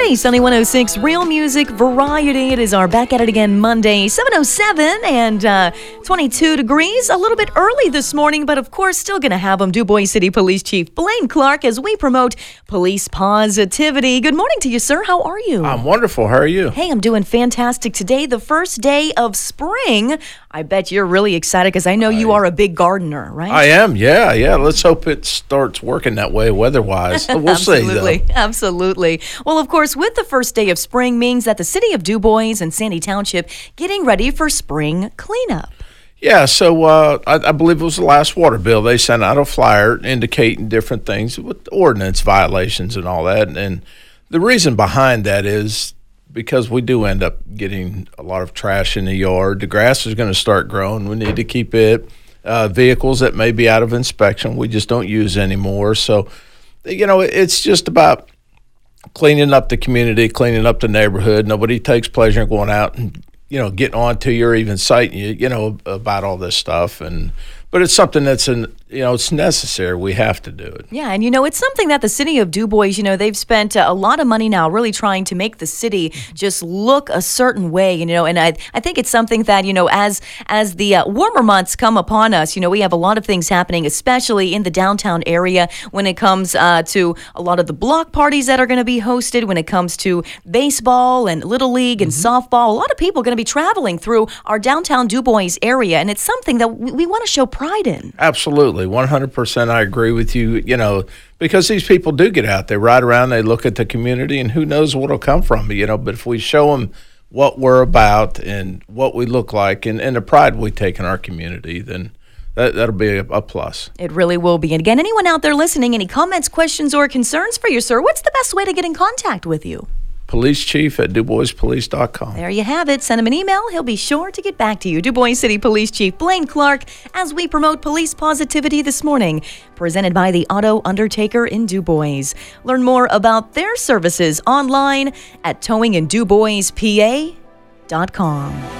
Friday, Sunny 106, real music variety. It is our back at it again Monday, 707 and uh, 22 degrees. A little bit early this morning, but of course, still going to have them. Du Bois City Police Chief Blaine Clark as we promote police positivity. Good morning to you, sir. How are you? I'm wonderful. How are you? Hey, I'm doing fantastic today, the first day of spring. I bet you're really excited because I know you are a big gardener, right? I am. Yeah, yeah. Let's hope it starts working that way weather-wise. We'll see, Absolutely, absolutely. Well, of course, with the first day of spring means that the city of Du Bois and Sandy Township getting ready for spring cleanup. Yeah. So uh, I, I believe it was the last water bill. They sent out a flyer indicating different things with ordinance violations and all that. And the reason behind that is because we do end up getting a lot of trash in the yard. The grass is going to start growing. We need to keep it. Uh, vehicles that may be out of inspection, we just don't use anymore. So, you know, it's just about cleaning up the community, cleaning up the neighborhood. Nobody takes pleasure in going out and you know getting onto you or even citing you, you know, about all this stuff. And but it's something that's an you know it's necessary. We have to do it. Yeah, and you know, it's something that the city of Du Bois, you know, they've spent uh, a lot of money now really trying to make the city just look a certain way, you know, and I, I think it's something that, you know, as as the uh, warmer months come upon us, you know, we have a lot of things happening, especially in the downtown area when it comes uh, to a lot of the block parties that are going to be hosted, when it comes to baseball and Little League and softball. A lot of people are going to be traveling through our downtown Du Bois area, and it's something that we, we want to show pride in. Absolutely, hundred percent. I agree with you. You know, because these people do get out, they ride around, they look at the community, and who knows what'll come from it. You know, but if we show them what we're about and what we look like, and, and the pride we take in our community, then that that'll be a, a plus. It really will be. And again, anyone out there listening, any comments, questions, or concerns for you, sir, what's the best way to get in contact with you? Police chief at DuBoisPolice.com. There you have it. Send him an email. He'll be sure to get back to you. Du Bois City Police Chief Blaine Clark as we promote police positivity this morning. Presented by the Auto Undertaker in Du Bois. Learn more about their services online at towingindubboispa.com.